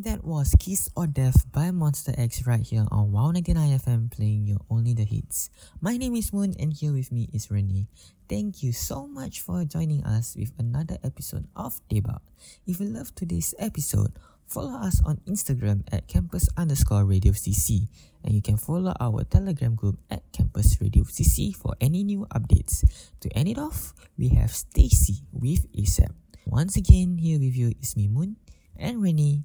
That was Kiss or Death by Monsta X right here on Wow 99 FM playing your only the hits. My name is Moon and here with me is Renee. Thank you so much for joining us with another episode of Daebak. If you love today's episode, follow us on Instagram at campus underscore radio CC and you can follow our telegram group at campus radio CC for any new updates. To end it off, we have STAYC with ASAP. Once again, here with you is me Moon and Rennie,